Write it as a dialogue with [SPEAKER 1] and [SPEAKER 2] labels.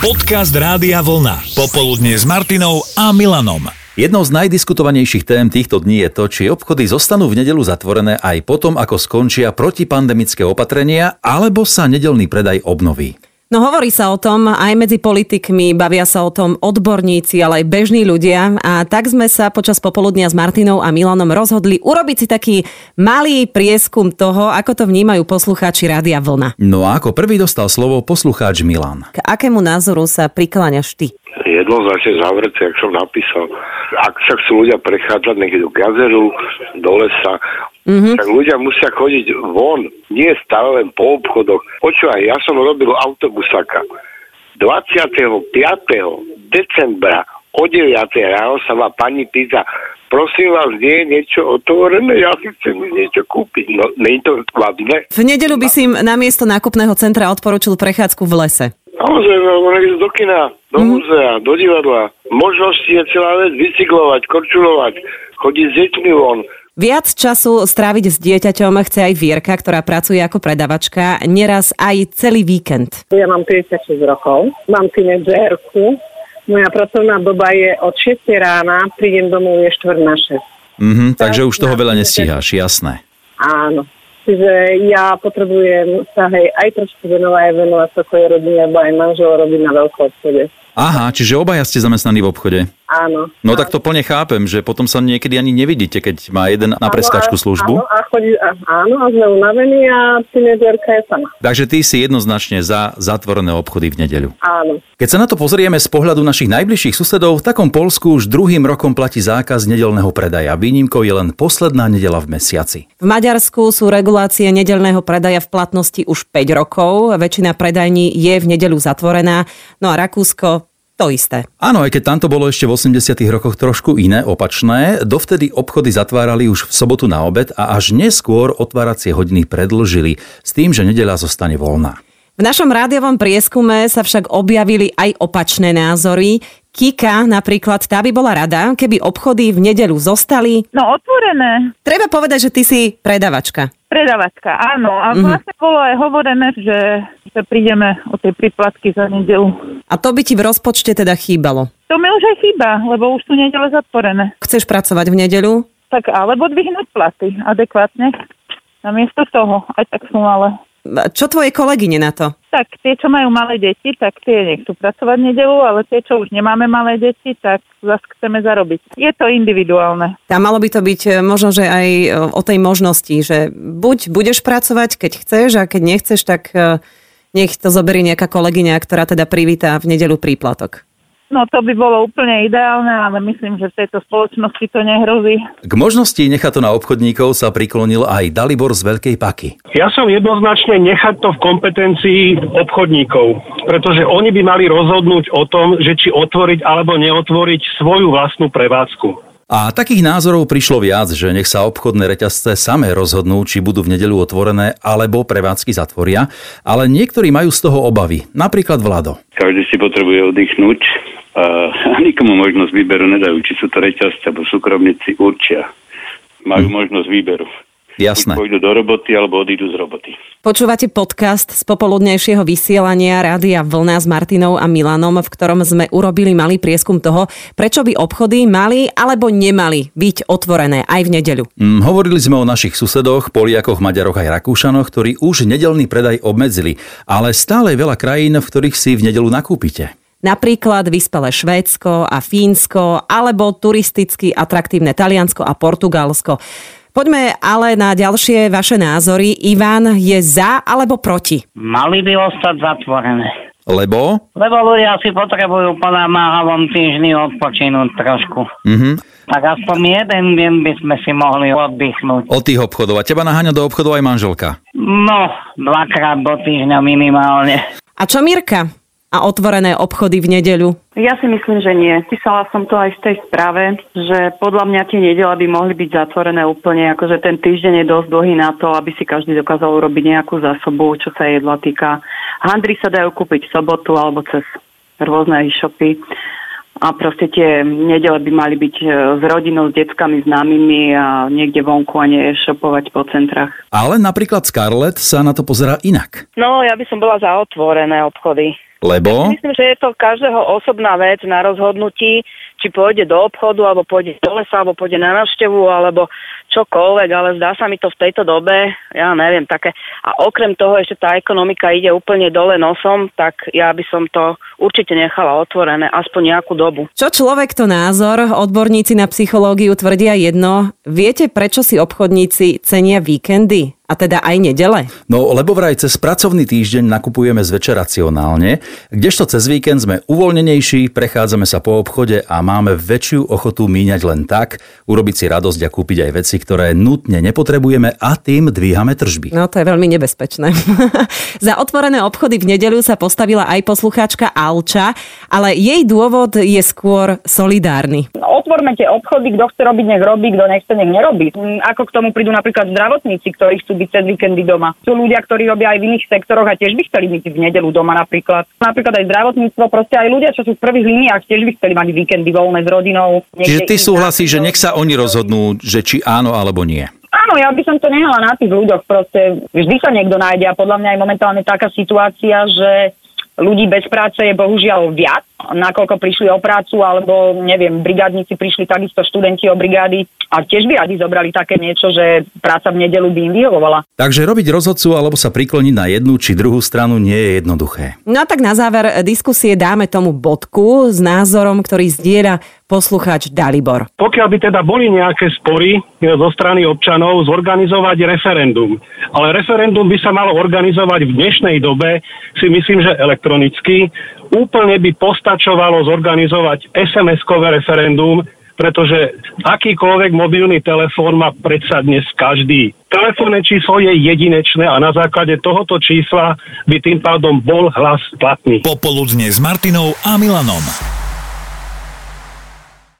[SPEAKER 1] Podcast Rádia Vlna. Popoludne s Martinou a Milanom.
[SPEAKER 2] Jednou z najdiskutovanejších tém týchto dní je to, či obchody zostanú v nedelu zatvorené aj potom, ako skončia protipandemické opatrenia, alebo sa nedelný predaj obnoví.
[SPEAKER 3] No hovorí sa o tom aj medzi politikmi, bavia sa o tom odborníci, ale aj bežní ľudia. A tak sme sa počas popoludnia s Martinou a Milanom rozhodli urobiť si taký malý prieskum toho, ako to vnímajú poslucháči Rádia Vlna.
[SPEAKER 2] No a ako prvý dostal slovo poslucháč Milan.
[SPEAKER 3] K akému názoru sa prikláňaš ty?
[SPEAKER 4] jednoznačne zavreté, jak som napísal. Ak sa chcú ľudia prechádzať, nech idú k jazeru, do lesa, mm-hmm. tak ľudia musia chodiť von, nie stále len po obchodoch. Počúvaj, ja som robil autobusaka. 25. decembra o 9. ráno sa ma pani pýta, prosím vás, nie je niečo otvorené, ja si chcem niečo kúpiť. No, nie je to kladné.
[SPEAKER 3] V nedelu by si im namiesto nákupného centra odporučil prechádzku v lese.
[SPEAKER 4] Samozrejme, ísť do kina, do mm. múzea, do divadla. Možnosti je celá vec, bicyklovať, korčulovať, chodiť s deťmi von.
[SPEAKER 3] Viac času stráviť s dieťaťom chce aj Vierka, ktorá pracuje ako predavačka, neraz aj celý víkend.
[SPEAKER 5] Ja mám 36 rokov, mám tínedžerku, moja pracovná doba je od 6 rána, prídem domov je 4 na 6.
[SPEAKER 2] Mm-hmm, takže už toho veľa nestíhaš, jasné.
[SPEAKER 5] Áno, Čiže ja potrebujem sa hej, aj trošku venovať, aj venovať sa svojej rodine, lebo aj manžel robí na veľkom obchode.
[SPEAKER 2] Aha, čiže obaja ste zamestnaní v obchode.
[SPEAKER 5] Áno.
[SPEAKER 2] No
[SPEAKER 5] áno.
[SPEAKER 2] tak to plne chápem, že potom sa niekedy ani nevidíte, keď má jeden na preskačku službu.
[SPEAKER 5] Áno, a chodí, a, áno, a sme unavení a tínedžerka je sama.
[SPEAKER 2] Takže ty si jednoznačne za zatvorené obchody v nedeľu.
[SPEAKER 5] Áno.
[SPEAKER 2] Keď sa na to pozrieme z pohľadu našich najbližších susedov, v takom Polsku už druhým rokom platí zákaz nedelného predaja. Výnimkou je len posledná nedela v mesiaci.
[SPEAKER 3] V Maďarsku sú regulácie nedelného predaja v platnosti už 5 rokov. Väčšina predajní je v nedeľu zatvorená. No a Rakúsko to isté.
[SPEAKER 2] Áno, aj keď tamto bolo ešte v 80 rokoch trošku iné, opačné, dovtedy obchody zatvárali už v sobotu na obed a až neskôr otváracie hodiny predlžili s tým, že nedeľa zostane voľná.
[SPEAKER 3] V našom rádiovom prieskume sa však objavili aj opačné názory. Kika napríklad, tá by bola rada, keby obchody v nedeľu zostali.
[SPEAKER 6] No otvorené.
[SPEAKER 3] Treba povedať, že ty si predavačka.
[SPEAKER 6] Predavačka, áno. A mm-hmm. vlastne bolo aj hovorené, že, že prídeme o tej príplatky za nedelu.
[SPEAKER 3] A to by ti v rozpočte teda chýbalo?
[SPEAKER 6] To mi už aj chýba, lebo už sú nedele zatvorené.
[SPEAKER 3] Chceš pracovať v nedeľu?
[SPEAKER 6] Tak alebo dvihnúť platy adekvátne. Namiesto toho, aj tak sú malé.
[SPEAKER 3] Čo tvoje kolegyne na to?
[SPEAKER 6] Tak tie, čo majú malé deti, tak tie nechcú pracovať nedelu, ale tie, čo už nemáme malé deti, tak zase chceme zarobiť. Je to individuálne.
[SPEAKER 3] A malo by to byť e, možno, že aj e, o tej možnosti, že buď budeš pracovať, keď chceš a keď nechceš, tak e, nech to zoberie nejaká kolegyňa, ktorá teda privíta v nedelu príplatok.
[SPEAKER 6] No to by bolo úplne ideálne, ale myslím, že v tejto spoločnosti to nehrozí.
[SPEAKER 2] K možnosti nechať to na obchodníkov sa priklonil aj Dalibor z Veľkej Paky.
[SPEAKER 7] Ja som jednoznačne nechať to v kompetencii obchodníkov, pretože oni by mali rozhodnúť o tom, že či otvoriť alebo neotvoriť svoju vlastnú prevádzku.
[SPEAKER 2] A takých názorov prišlo viac, že nech sa obchodné reťazce samé rozhodnú, či budú v nedeľu otvorené alebo prevádzky zatvoria, ale niektorí majú z toho obavy, napríklad Vlado.
[SPEAKER 8] Každý si potrebuje oddychnúť a nikomu možnosť výberu nedajú, či sú to reťazce alebo súkromníci určia. Majú hm. možnosť výberu.
[SPEAKER 2] Jasné.
[SPEAKER 8] Pôjdu do roboty alebo odídu z roboty.
[SPEAKER 3] Počúvate podcast z popoludnejšieho vysielania Rádia Vlna s Martinou a Milanom, v ktorom sme urobili malý prieskum toho, prečo by obchody mali alebo nemali byť otvorené aj v nedeľu.
[SPEAKER 2] Mm, hovorili sme o našich susedoch, Poliakoch, Maďaroch aj Rakúšanoch, ktorí už nedelný predaj obmedzili, ale stále veľa krajín, v ktorých si v nedelu nakúpite.
[SPEAKER 3] Napríklad vyspelé Švédsko a Fínsko, alebo turisticky atraktívne Taliansko a Portugalsko. Poďme ale na ďalšie vaše názory. Ivan je za alebo proti?
[SPEAKER 9] Mali by ostať zatvorené.
[SPEAKER 2] Lebo?
[SPEAKER 9] Lebo ľudia si potrebujú po námahavom týždni odpočinúť trošku.
[SPEAKER 2] Mhm.
[SPEAKER 9] Tak aspoň jeden deň by sme si mohli oddychnúť.
[SPEAKER 2] Od tých obchodov. A teba naháňa do obchodov aj manželka?
[SPEAKER 9] No, dvakrát do týždňa minimálne.
[SPEAKER 3] A čo Mirka? A otvorené obchody v nedeľu?
[SPEAKER 10] Ja si myslím, že nie. Písala som to aj v tej správe, že podľa mňa tie nedele by mohli byť zatvorené úplne, akože ten týždeň je dosť dlhý na to, aby si každý dokázal urobiť nejakú zásobu, čo sa jedla týka. Handry sa dajú kúpiť v sobotu alebo cez rôzne e-shopy a proste tie nedele by mali byť e, s rodinou, s deckami, známymi a niekde vonku a nie šopovať po centrách.
[SPEAKER 2] Ale napríklad Scarlett sa na to pozerá inak.
[SPEAKER 11] No, ja by som bola za otvorené obchody
[SPEAKER 2] Lebo?
[SPEAKER 11] Myslím, že je to každého osobná vec na rozhodnutí, či pôjde do obchodu, alebo pôjde do lesa, alebo pôjde na návštevu, alebo čokoľvek, ale zdá sa mi to v tejto dobe, ja neviem, také. A okrem toho ešte tá ekonomika ide úplne dole nosom, tak ja by som to určite nechala otvorené aspoň nejakú dobu.
[SPEAKER 3] Čo človek to názor? Odborníci na psychológiu tvrdia jedno. Viete, prečo si obchodníci cenia víkendy? A teda aj nedele?
[SPEAKER 2] No, lebo vraj cez pracovný týždeň nakupujeme zvečer racionálne, kdežto cez víkend sme uvoľnenejší, prechádzame sa po obchode a máme väčšiu ochotu míňať len tak, urobiť si radosť a kúpiť aj veci, ktoré nutne nepotrebujeme a tým dvíhame tržby.
[SPEAKER 3] No to je veľmi nebezpečné. Za otvorené obchody v nedeľu sa postavila aj poslucháčka Alča, ale jej dôvod je skôr solidárny.
[SPEAKER 12] Otvorme tie obchody, kto chce robiť, nech robí, kto nechce, nech nerobí. Mm, Ako k tomu prídu napríklad zdravotníci, ktorí chcú byť cez víkendy doma. Sú ľudia, ktorí robia aj v iných sektoroch a tiež by chceli byť v nedelu doma napríklad. Napríklad aj zdravotníctvo, proste aj ľudia, čo sú v prvých líniách, tiež by chceli mať víkendy voľné s rodinou.
[SPEAKER 2] Čiže ty súhlasíš, že nech sa oni rozhodnú, že či áno alebo nie.
[SPEAKER 12] Áno, ja by som to nehala na tých ľuďoch, proste vždy sa niekto nájde a podľa mňa je momentálne taká situácia, že ľudí bez práce je bohužiaľ viac, nakoľko prišli o prácu, alebo neviem, brigádnici prišli takisto študenti o brigády a tiež by radi zobrali také niečo, že práca v nedelu by im vyhovovala.
[SPEAKER 2] Takže robiť rozhodcu alebo sa prikloniť na jednu či druhú stranu nie je jednoduché.
[SPEAKER 3] No a tak na záver diskusie dáme tomu bodku s názorom, ktorý zdieľa poslucháč Dalibor.
[SPEAKER 7] Pokiaľ by teda boli nejaké spory zo strany občanov, zorganizovať referendum. Ale referendum by sa malo organizovať v dnešnej dobe, si myslím, že elektronicky. Úplne by postačovalo zorganizovať SMS-kové referendum, pretože akýkoľvek mobilný telefón má predsa dnes každý. Telefónne číslo je jedinečné a na základe tohoto čísla by tým pádom bol hlas platný.
[SPEAKER 1] Popoludne s Martinou a Milanom.